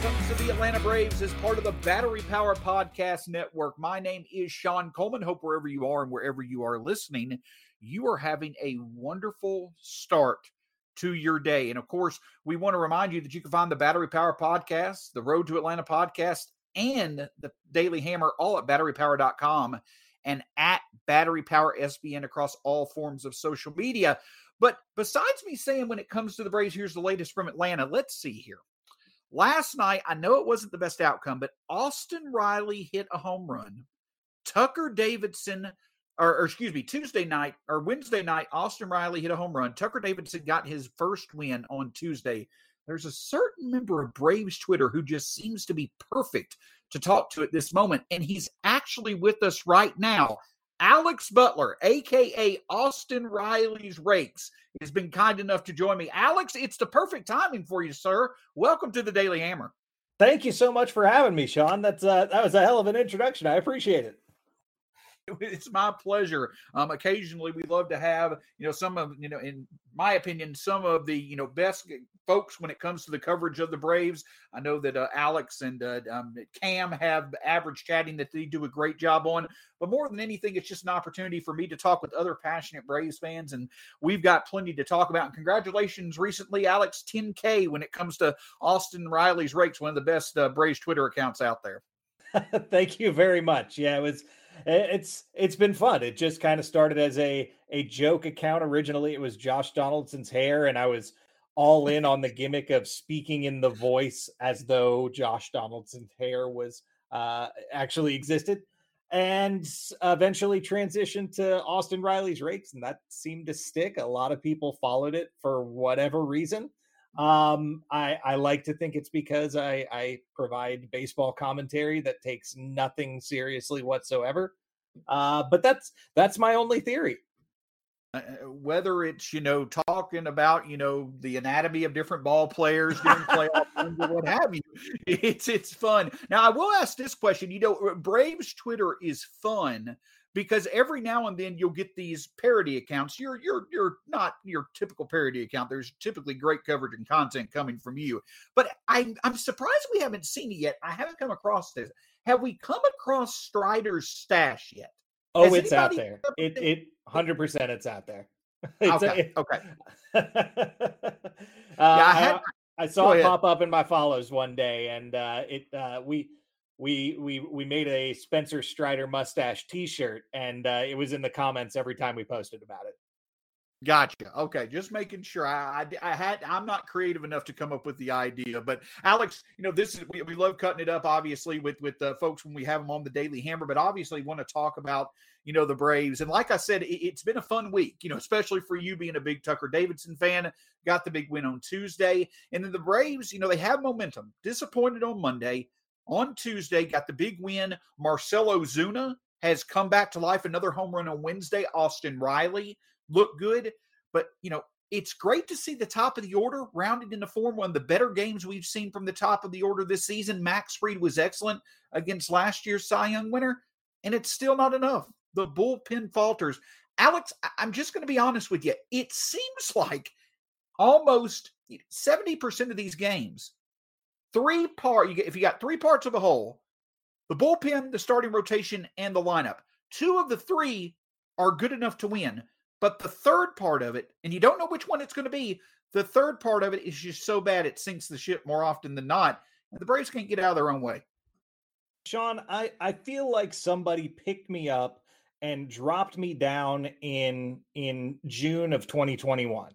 comes to the Atlanta Braves as part of the Battery Power Podcast Network. My name is Sean Coleman. Hope wherever you are and wherever you are listening, you are having a wonderful start to your day. And of course, we want to remind you that you can find the Battery Power Podcast, the Road to Atlanta podcast, and the Daily Hammer all at batterypower.com and at Battery Power SBN across all forms of social media. But besides me saying when it comes to the Braves, here's the latest from Atlanta. Let's see here. Last night, I know it wasn't the best outcome, but Austin Riley hit a home run. Tucker Davidson, or, or, excuse me, Tuesday night or Wednesday night, Austin Riley hit a home run. Tucker Davidson got his first win on Tuesday. There's a certain member of Braves Twitter who just seems to be perfect to talk to at this moment, and he's actually with us right now. Alex Butler, aka Austin Riley's Rakes, has been kind enough to join me. Alex, it's the perfect timing for you, sir. Welcome to the Daily Hammer. Thank you so much for having me, Sean. That's uh, that was a hell of an introduction. I appreciate it. it's my pleasure. Um, occasionally, we love to have you know some of you know, in my opinion, some of the you know best folks when it comes to the coverage of the Braves. I know that uh, Alex and uh, um, Cam have average chatting that they do a great job on. But more than anything, it's just an opportunity for me to talk with other passionate Braves fans, and we've got plenty to talk about. And congratulations, recently, Alex, 10K when it comes to Austin Riley's Rakes, one of the best uh, Braves Twitter accounts out there. Thank you very much. Yeah, it was it's it's been fun. It just kind of started as a a joke account originally. It was Josh Donaldson's hair, and I was all in on the gimmick of speaking in the voice as though Josh Donaldson's hair was uh, actually existed, and eventually transitioned to Austin Riley's rakes, and that seemed to stick. A lot of people followed it for whatever reason. Um, I, I like to think it's because I, I provide baseball commentary that takes nothing seriously whatsoever. Uh, but that's that's my only theory. Uh, uh whether it's you know talking about you know the anatomy of different ball players during playoff games or what have you, it's it's fun. Now I will ask this question. You know, Braves Twitter is fun because every now and then you'll get these parody accounts. You're you're you're not your typical parody account. There's typically great coverage and content coming from you. But I'm I'm surprised we haven't seen it yet. I haven't come across this. Have we come across Strider's stash yet? Oh, Has it's out there. It it hundred percent it's out there. It's okay. A, okay. uh, yeah, I, had, I, I saw it pop up in my follows one day, and uh, it uh, we we we we made a Spencer Strider mustache T-shirt, and uh, it was in the comments every time we posted about it. Gotcha. Okay, just making sure. I, I, I had. I'm not creative enough to come up with the idea, but Alex, you know, this is we, we love cutting it up. Obviously, with with the folks when we have them on the Daily Hammer, but obviously want to talk about you know the Braves. And like I said, it, has been a fun week. You know, especially for you being a big Tucker Davidson fan. Got the big win on Tuesday, and then the Braves. You know, they have momentum. Disappointed on Monday on Tuesday, got the big win. Marcell Ozuna has come back to life. Another home run on Wednesday. Austin Riley looked good. But, you know, it's great to see the top of the order rounded into form. One of the better games we've seen from the top of the order this season. Max Fried was excellent against last year's Cy Young winner, and it's still not enough. The bullpen falters. Alex, I'm just going to be honest with you. It seems like almost 70% of these games three part. You get if you got three parts of the whole, the bullpen, the starting rotation, and the lineup. Two of the three are good enough to win, but the third part of it, and you don't know which one it's going to be. The third part of it is just so bad it sinks the ship more often than not. And the Braves can't get out of their own way. Sean, I, I feel like somebody picked me up and dropped me down in in June of 2021.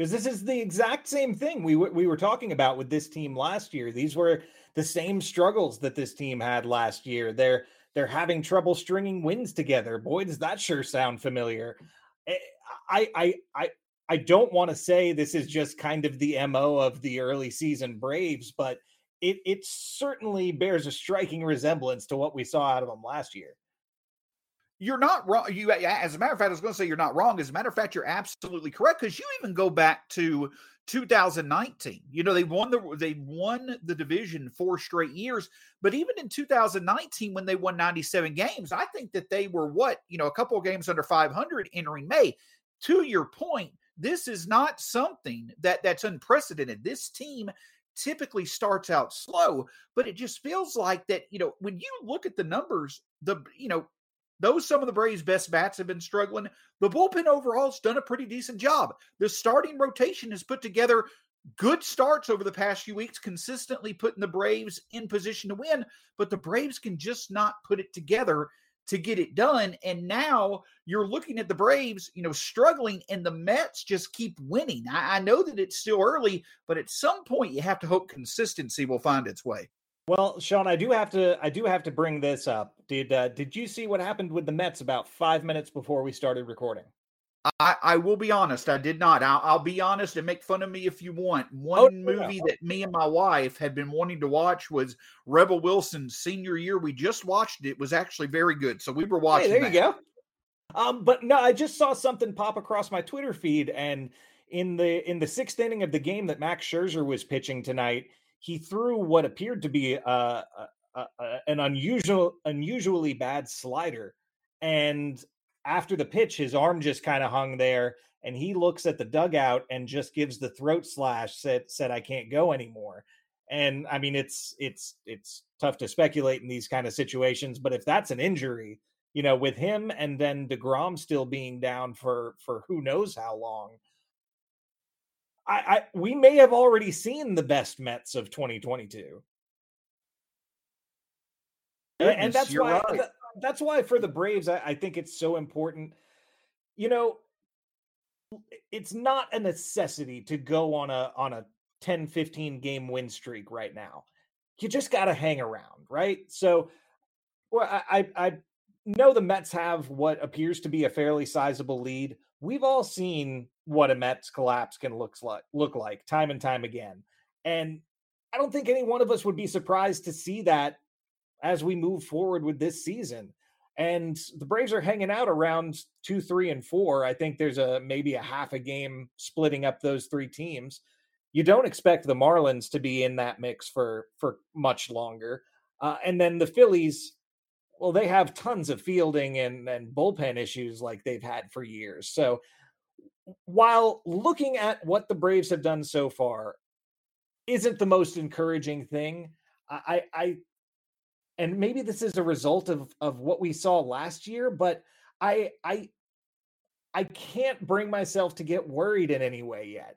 Because this is the exact same thing we we were talking about with this team last year. These were the same struggles that this team had last year. They're they're having trouble stringing wins together. Boy, does that sure sound familiar. Eh, I I I I don't want to say this is just kind of the MO of the early season Braves, but it it certainly bears a striking resemblance to what we saw out of them last year. You're not wrong. You, as a matter of fact, I was going to say you're not wrong. As a matter of fact, you're absolutely correct because you even go back to 2019. You know, they won the they won the division four straight years, but even in 2019 when they won 97 games, I think that they were what, you know, a couple of games under 500 entering May. To your point, this is not something that that's unprecedented. This team typically starts out slow, but it just feels like that, you know, when you look at the numbers, the, you know, those some of the Braves' best bats have been struggling. The bullpen overall has done a pretty decent job. The starting rotation has put together good starts over the past few weeks, consistently putting the Braves in position to win, but the Braves can just not put it together to get it done. And now you're looking at the Braves, you know, struggling, and the Mets just keep winning. I, I, know that it's still early, but at some point you have to hope consistency will find its way. Well, Sean, I do have to I do have to bring this up. Did uh, did you see what happened with the Mets about five minutes before we started recording? I, I will be honest. I did not. I'll, I'll, be honest and make fun of me if you want. Oh, One oh, movie yeah. that me and my wife had been wanting to watch was Rebel Wilson's senior year. We just watched it. It was actually very good. So we were watching. Hey, there that. you go. Um, but no, I just saw something pop across my Twitter feed, and in the in the sixth inning of the game that Max Scherzer was pitching tonight, he threw what appeared to be a, a, a, an unusual, unusually bad slider, and after the pitch, his arm just kind of hung there, and he looks at the dugout and just gives the throat slash. said said I can't go anymore. And I mean, it's it's it's tough to speculate in these kind of situations, but if that's an injury, you know, with him and then Degrom still being down for for who knows how long. I, I we may have already seen the best Mets of 2022. Goodness, and that's why right that's why for the Braves, I, I think it's so important. You know, it's not a necessity to go on a on a 10 15 game win streak right now you just got to hang around right so well I, I know the mets have what appears to be a fairly sizable lead we've all seen what a mets collapse can looks like look like time and time again and i don't think any one of us would be surprised to see that as we move forward with this season. And the Braves are hanging out around two, three, and four. I think there's a maybe a half a game splitting up those three teams. You don't expect the Marlins to be in that mix for for much longer. Uh, and then the Phillies, well, they have tons of fielding and, and bullpen issues like they've had for years. So while looking at what the Braves have done so far isn't the most encouraging thing, I, I and maybe this is a result of of what we saw last year, but I I I can't bring myself to get worried in any way yet.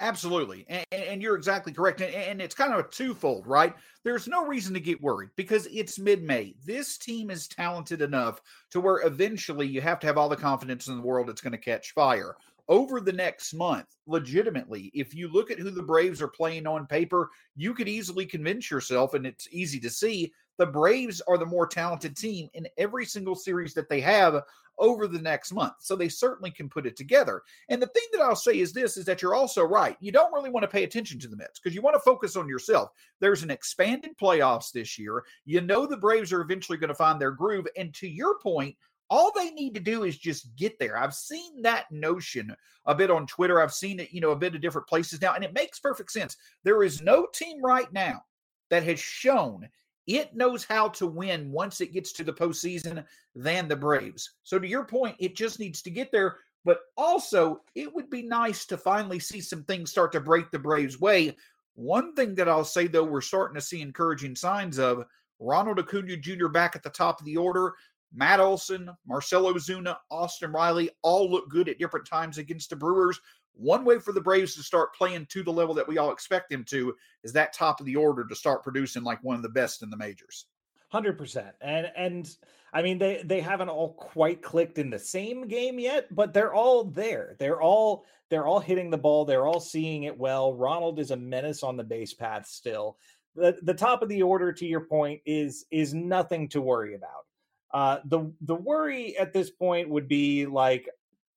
Absolutely. And, and, you're exactly correct. And, and, it's kind of a twofold, right? There's no reason to get worried because it's mid May. This team is talented enough to where eventually you have to have all the confidence in the world it's going to catch fire over the next month, legitimately, if you look at who the Braves are playing on paper, you could easily convince yourself, and it's easy to see, the Braves are the more talented team in every single series that they have over the next month. So they certainly can put it together. And the thing that I'll say is this is that you're also right. You don't really want to pay attention to the Mets because you want to focus on yourself. There's an expanded playoffs this year. You know the Braves are eventually going to find their groove. And to your point, all they need to do is just get there. I've seen that notion a bit on Twitter. I've seen it, you know, a bit of different places now, and it makes perfect sense. There is no team right now that has shown it knows how to win once it gets to the postseason than the Braves. So, to your point, it just needs to get there. But also, it would be nice to finally see some things start to break the Braves' way. One thing that I'll say, though, we're starting to see encouraging signs of Ronald Acuna Jr. back at the top of the order. Matt Olson, Marcell Ozuna, Austin Riley all look good at different times against the Brewers. One way for the Braves to start playing to the level that we all expect them to is that top of the order to start producing like one of the best in the majors. Hundred percent, and and I mean they they haven't all quite clicked in the same game yet, but they're all there. They're all they're all hitting the ball. They're all seeing it well. Ronald is a menace on the base path still. The the top of the order, to your point, is is nothing to worry about. Uh, the the worry at this point would be like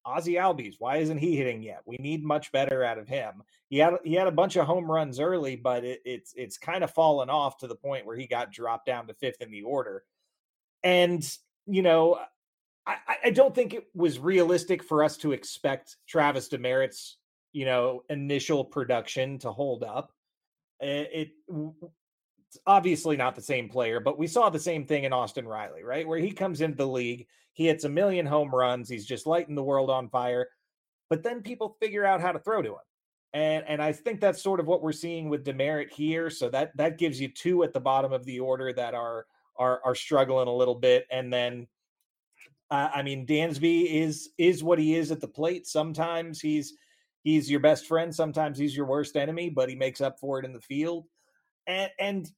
Ozzy Albies. Why isn't he hitting yet? We need much better out of him. He had he had a bunch of home runs early, but it, it's it's kind of fallen off to the point where he got dropped down to fifth in the order. And you know, I, I don't think it was realistic for us to expect Travis Demeritte's you know initial production to hold up. It, it obviously not the same player, but we saw the same thing in Austin Riley, right? Where he comes into the league, he hits a million home runs, he's just lighting the world on fire. But then people figure out how to throw to him. And and I think that's sort of what we're seeing with Demeritte here. So that that gives you two at the bottom of the order that are are are struggling a little bit. And then uh, I mean Dansby is is what he is at the plate. Sometimes he's he's your best friend, sometimes he's your worst enemy, but he makes up for it in the field. And and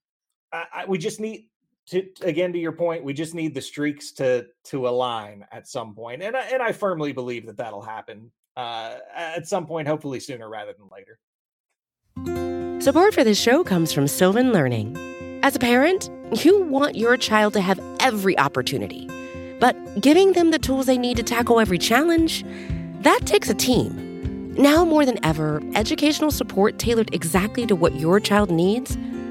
I, I, we just need to again to your point, we just need the streaks to to align at some. And I, and I firmly believe that that'll happen uh, at some point, hopefully sooner rather than later. Support for this show comes from Sylvan Learning. As a parent, you want your child to have every opportunity, but giving them the tools they need to tackle every challenge, that takes a team. Now more than ever, educational support tailored exactly to what your child needs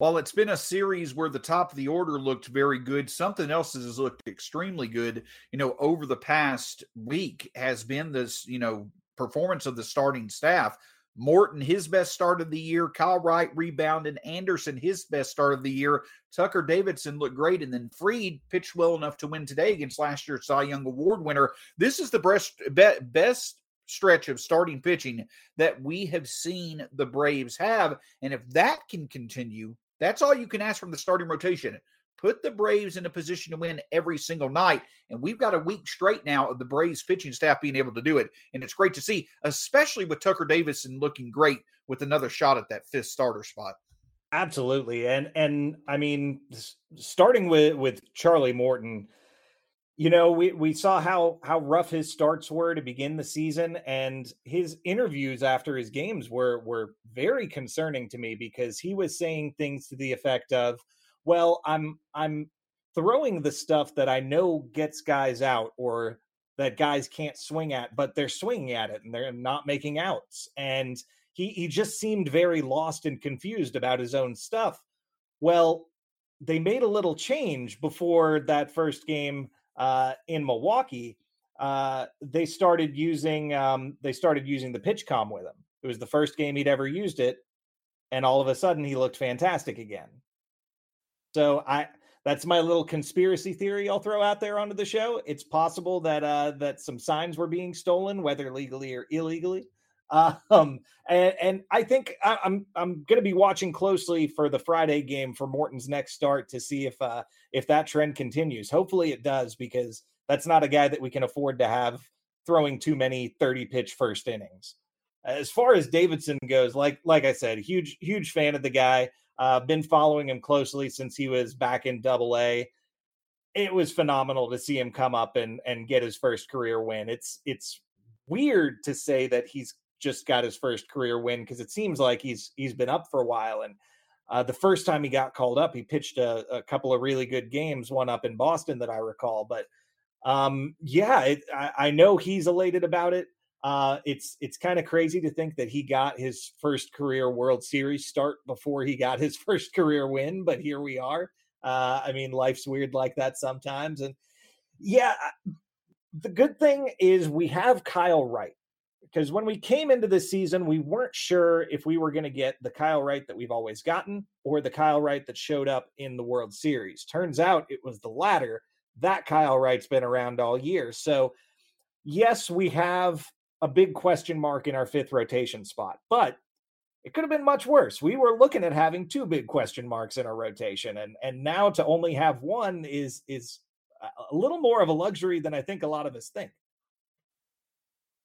While it's been a series where the top of the order looked very good, something else has looked extremely good, you know, over the past week has been this, you know, performance of the starting staff. Morton, his best start of the year. Kyle Wright rebounded. Anderson, his best start of the year. Tucker Davidson looked great. And then Fried pitched well enough to win today against last year's Cy Young Award winner. This is the best, best stretch of starting pitching that we have seen the Braves have. And if that can continue, that's all you can ask from the starting rotation. Put the Braves in a position to win every single night. And we've got a week straight now of the Braves pitching staff being able to do it. And it's great to see, especially with Tucker Davidson looking great with another shot at that fifth starter spot. Absolutely. And and I mean starting with with Charlie Morton, you know, we, we saw how how rough his starts were to begin the season, and his interviews after his games were were very concerning to me because he was saying things to the effect of, "Well, I'm I'm throwing the stuff that I know gets guys out or that guys can't swing at, but they're swinging at it and they're not making outs." And he he just seemed very lost and confused about his own stuff. Well, they made a little change before that first game uh, in Milwaukee, uh, they started using um, they started using the PitchCom with him. It was the first game he'd ever used it, and all of a sudden he looked fantastic again. So I that's my little conspiracy theory I'll throw out there onto the show. It's possible that uh, that some signs were being stolen, whether legally or illegally. Um, and, and I think I, am I'm, I'm going to be watching closely for the Friday game for Morton's next start to see if uh, if that trend continues. Hopefully it does because that's not a guy that we can afford to have throwing too many 30 pitch first innings. As far as Davidson goes, like like I said, huge huge fan of the guy. Uh, been following him closely since he was back in Double A. It was phenomenal to see him come up and and get his first career win. It's it's weird to say that he's just got his first career win because it seems like he's he's been up for a while. And uh, the first time he got called up, he pitched a, a, couple of really good games, one up in Boston that I recall. But um, yeah, it, I, I, know he's elated about it. Uh, it's it's kind of crazy to think that he got his first career World Series start before he got his first career win, but here we are. Uh, I mean, life's weird like that sometimes, and yeah, the good thing is we have Kyle Wright because when we came into this season, we weren't sure if we were going to get the Kyle Wright that we've always gotten or the Kyle Wright that showed up in the World Series. Turns out it was the latter. That Kyle Wright's been around all year. So, yes, we have a big question mark in our fifth rotation spot, but it could have been much worse. We were looking at having two big question marks in our rotation, and and now to only have one is is a little more of a luxury than I think a lot of us think.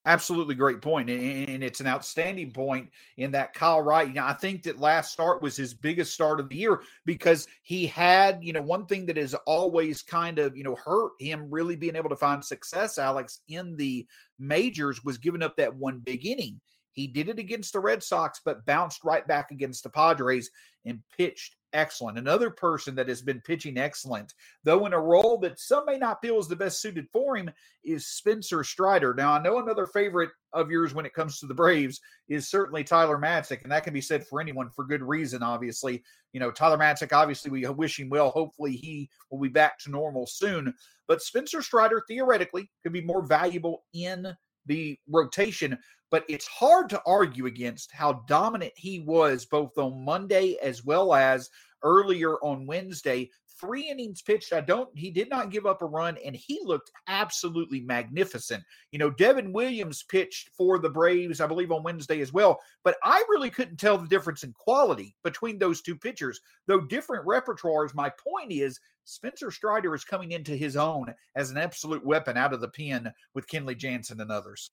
Absolutely great point. And it's an outstanding point in that Kyle Wright. You know, I think that last start was his biggest start of the year because he had, you know, one thing that has always kind of, you know, hurt him really being able to find success, Alex, in the majors was giving up that one big inning. He did it against the Red Sox, but bounced right back against the Padres and pitched excellent. Another person that has been pitching excellent, though in a role that some may not feel is the best suited for him, is Spencer Strider. Now, I know another favorite of yours when it comes to the Braves is certainly Tyler Matzek, and that can be said for anyone for good reason, obviously. You know, Tyler Matzek, obviously, we wish him well. Hopefully, he will be back to normal soon. But Spencer Strider, theoretically, could be more valuable in the rotation but it's hard to argue against how dominant he was both on Monday as well as earlier on Wednesday. Three innings pitched. I don't, he did not give up a run and he looked absolutely magnificent. You know, Devin Williams pitched for the Braves, I believe, on Wednesday as well, but I really couldn't tell the difference in quality between those two pitchers, though different repertoires. My point is, Spencer Strider is coming into his own as an absolute weapon out of the pen with Kenley Jansen and others.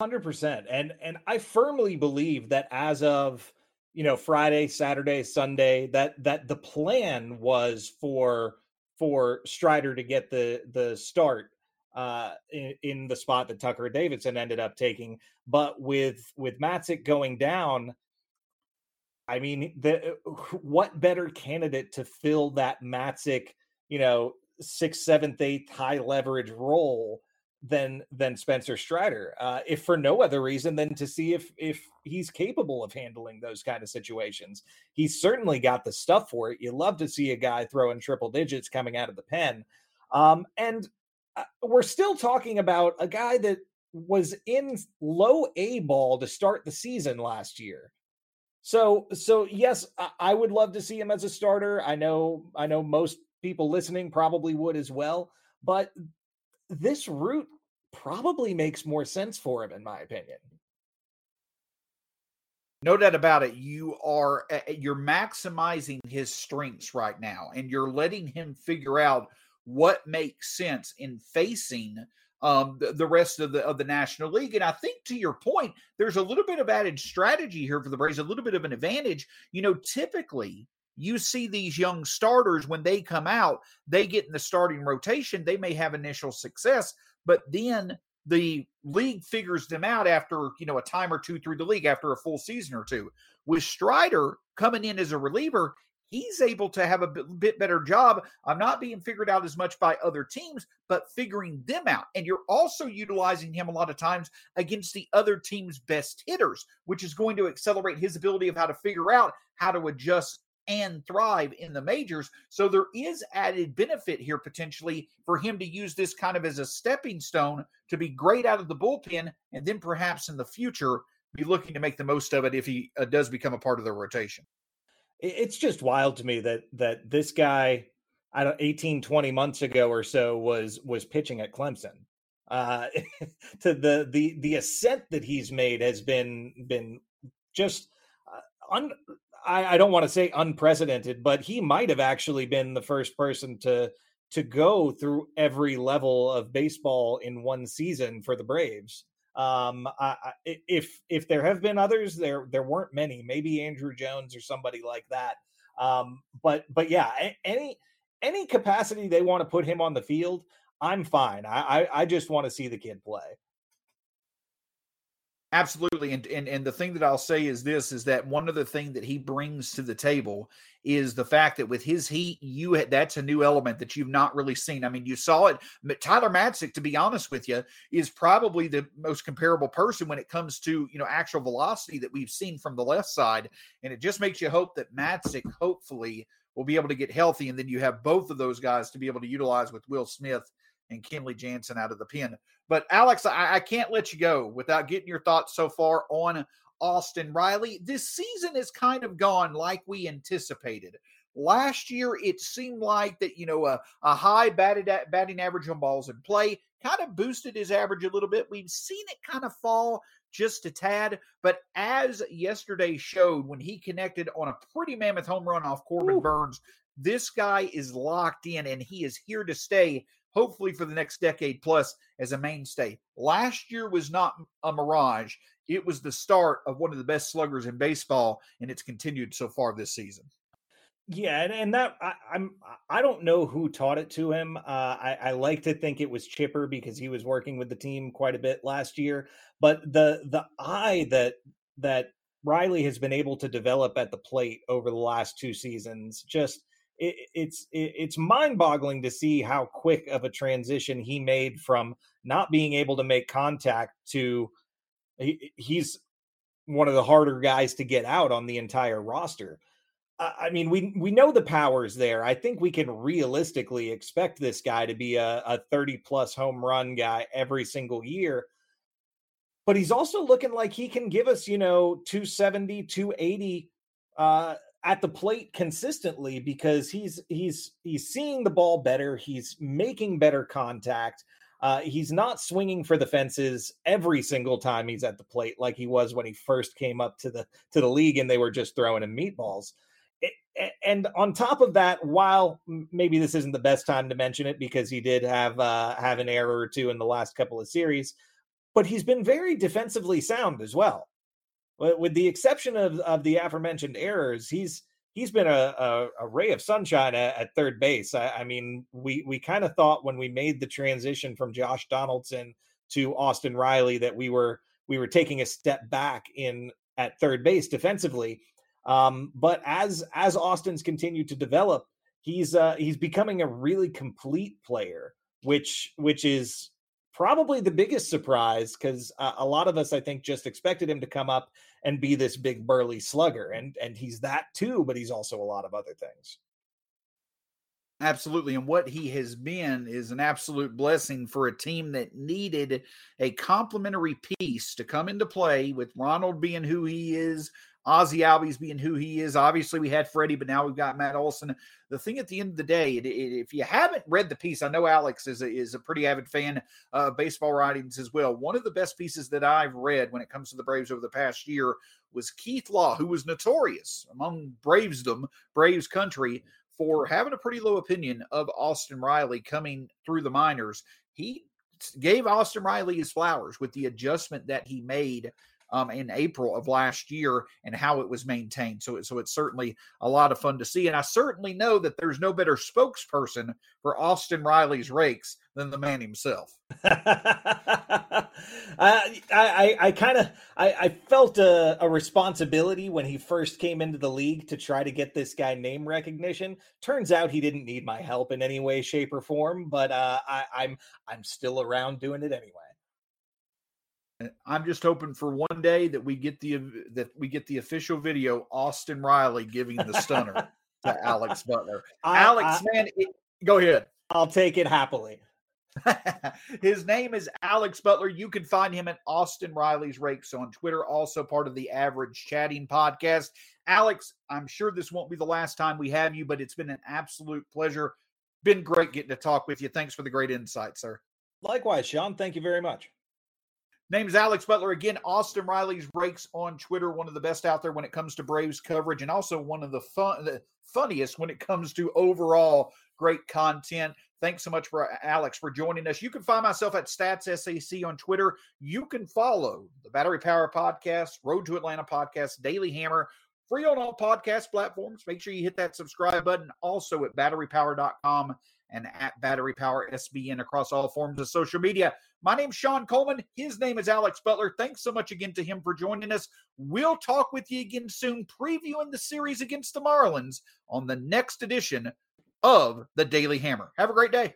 100% and and i firmly believe that as of you know friday saturday sunday that that the plan was for for strider to get the the start uh in, in the spot that tucker davidson ended up taking but with with Matzek going down i mean the what better candidate to fill that Matzek you know sixth seventh eighth high leverage role than than Spencer Strider, uh, if for no other reason than to see if if he's capable of handling those kind of situations. He's certainly got the stuff for it. You love to see a guy throwing triple digits coming out of the pen, um, and uh, we're still talking about a guy that was in low A ball to start the season last year. So so yes, I, I would love to see him as a starter. I know I know most people listening probably would as well, but this route probably makes more sense for him, in my opinion. No doubt about it. You are eh, eh, you're maximizing his strengths right now, and you're letting him figure out what makes sense in facing um, the, the, rest of the of the National League. And I think to your point, there's a little bit of added strategy here for the Braves, a little bit of an advantage. You know, typically you see these young starters when they come out, they get in the starting rotation, they may have initial success, but then the league figures them out after you know a time or two through the league after a full season or two. With strider coming in as a reliever he's able to have a bit better job of not being figured out as much by other teams but figuring them out and you're also utilizing him a lot of times against the other team's best hitters which is going to accelerate his ability of how to figure out how to adjust and thrive in the majors. So there is added benefit here potentially for him to use this kind of as a stepping stone to be great out of the bullpen and then perhaps in the future be looking to make the most of it if he uh, does become a part of the rotation. It's just wild to me that that this guy I don't 18 20 months ago or so was was pitching at Clemson. Uh to the the the ascent that he's made has been been just uh, un, I, I don't want to say unprecedented, but he might have actually been the first person to to go through every level of baseball in one season for the Braves. Um, I, I, if if there have been others, there there weren't many. Maybe Andruw Jones or somebody like that. Um, but but yeah, any any capacity they want to put him on the field, I'm fine. I I, I just want to see the kid play. Absolutely. And, and and the thing that I'll say is this is that one other thing that he brings to the table is the fact that with his heat, you that's a new element that you've not really seen. I mean, you saw it. Tyler Matzek, to be honest with you, is probably the most comparable person when it comes to you know actual velocity that we've seen from the left side, and it just makes you hope that Matzek hopefully will be able to get healthy, and then you have both of those guys to be able to utilize with Will Smith and Kenley Jansen out of the pen. But Alex, I, I can't let you go without getting your thoughts so far on Austin Riley. This season has kind of gone like we anticipated. Last year, it seemed like that, you know, a, a high batted, batting average on balls in play kind of boosted his average a little bit. We've seen it kind of fall just a tad. But as yesterday showed, when he connected on a pretty mammoth home run off Corbin Ooh. Burnes, this guy is locked in and he is here to stay hopefully for the next decade plus as a mainstay. Last year was not a mirage. It was the start of one of the best sluggers in baseball, and it's continued so far this season. Yeah, and, and that I, I'm I don't know who taught it to him. Uh, I, I like to think it was Chipper because he was working with the team quite a bit last year. But the the eye that that Riley has been able to develop at the plate over the last two seasons just it, it's it, it's mind-boggling to see how quick of a transition he made from not being able to make contact to he, he's one of the harder guys to get out on the entire roster. I mean, we we know the powers there. I think we can realistically expect this guy to be a, a 30 plus home run guy every single year. But he's also looking like he can give us, you know, 270, 280 uh, at the plate consistently because he's he's he's seeing the ball better he's making better contact uh, he's not swinging for the fences every single time he's at the plate like he was when he first came up to the to the league and they were just throwing him meatballs. And on top of that while maybe this isn't the best time to mention it because he did have uh, have an error or two in the last couple of series but he's been very defensively sound as well with the exception of, of the aforementioned errors, he's he's been a, a, a ray of sunshine at, at third base. I, I, mean, we we kind of thought when we made the transition from Josh Donaldson to Austin Riley that we were we were taking a step back in at third base defensively. Um, but as as Austin's continued to develop, he's uh, he's becoming a really complete player, which which is probably the biggest surprise because uh, a lot of us, I think, just expected him to come up and be this big burly slugger, and and he's that too, but he's also a lot of other things. Absolutely. And what he has been is an absolute blessing for a team that needed a complementary piece to come into play with Ronald being who he is, Ozzy Albies being who he is. Obviously, we had Freddie, but now we've got Matt Olson. The thing at the end of the day, it, it, if you haven't read the piece, I know Alex is a, is a pretty avid fan of baseball writings as well. One of the best pieces that I've read when it comes to the Braves over the past year was Keith Law, who was notorious among Bravesdom, Braves country, for having a pretty low opinion of Austin Riley coming through the minors. He gave Austin Riley his flowers with the adjustment that he made um, in April of last year and how it was maintained. So, so it's certainly a lot of fun to see. And I certainly know that there's no better spokesperson for Austin Riley's rakes than the man himself. I, I, I kind of, I, I, felt a, a, responsibility when he first came into the league to try to get this guy name recognition. Turns out he didn't need my help in any way, shape, or form, but uh, I, I'm, I'm still around doing it anyway. Uh, I'm just hoping for one day that we get the that we get the official video Austin Riley giving the stunner to Alex Butler. I, Alex, I, man, it, go ahead. I'll take it happily. His name is Alex Butler. You can find him at Austin Riley's Rakes on Twitter, also part of the Average Chatting podcast. Alex, I'm sure this won't be the last time we have you, but it's been an absolute pleasure. Been great getting to talk with you. Thanks for the great insight, sir. Likewise, Sean. Thank you very much. Name's Alex Butler. Again, Austin Riley's Rakes on Twitter, one of the best out there when it comes to Braves coverage, and also one of the fun, the funniest when it comes to overall great content. Thanks so much for uh, Alex for joining us. You can find myself at Stats SAC on Twitter. You can follow the Battery Power Podcast, Road to Atlanta Podcast, Daily Hammer free on all podcast platforms. Make sure you hit that subscribe button. Also at batterypower.com and at Battery Power SBN across all forms of social media. My name's Sean Coleman. His name is Alex Butler. Thanks so much again to him for joining us. We'll talk with you again soon, previewing the series against the Marlins on the next edition of the Daily Hammer. Have a great day.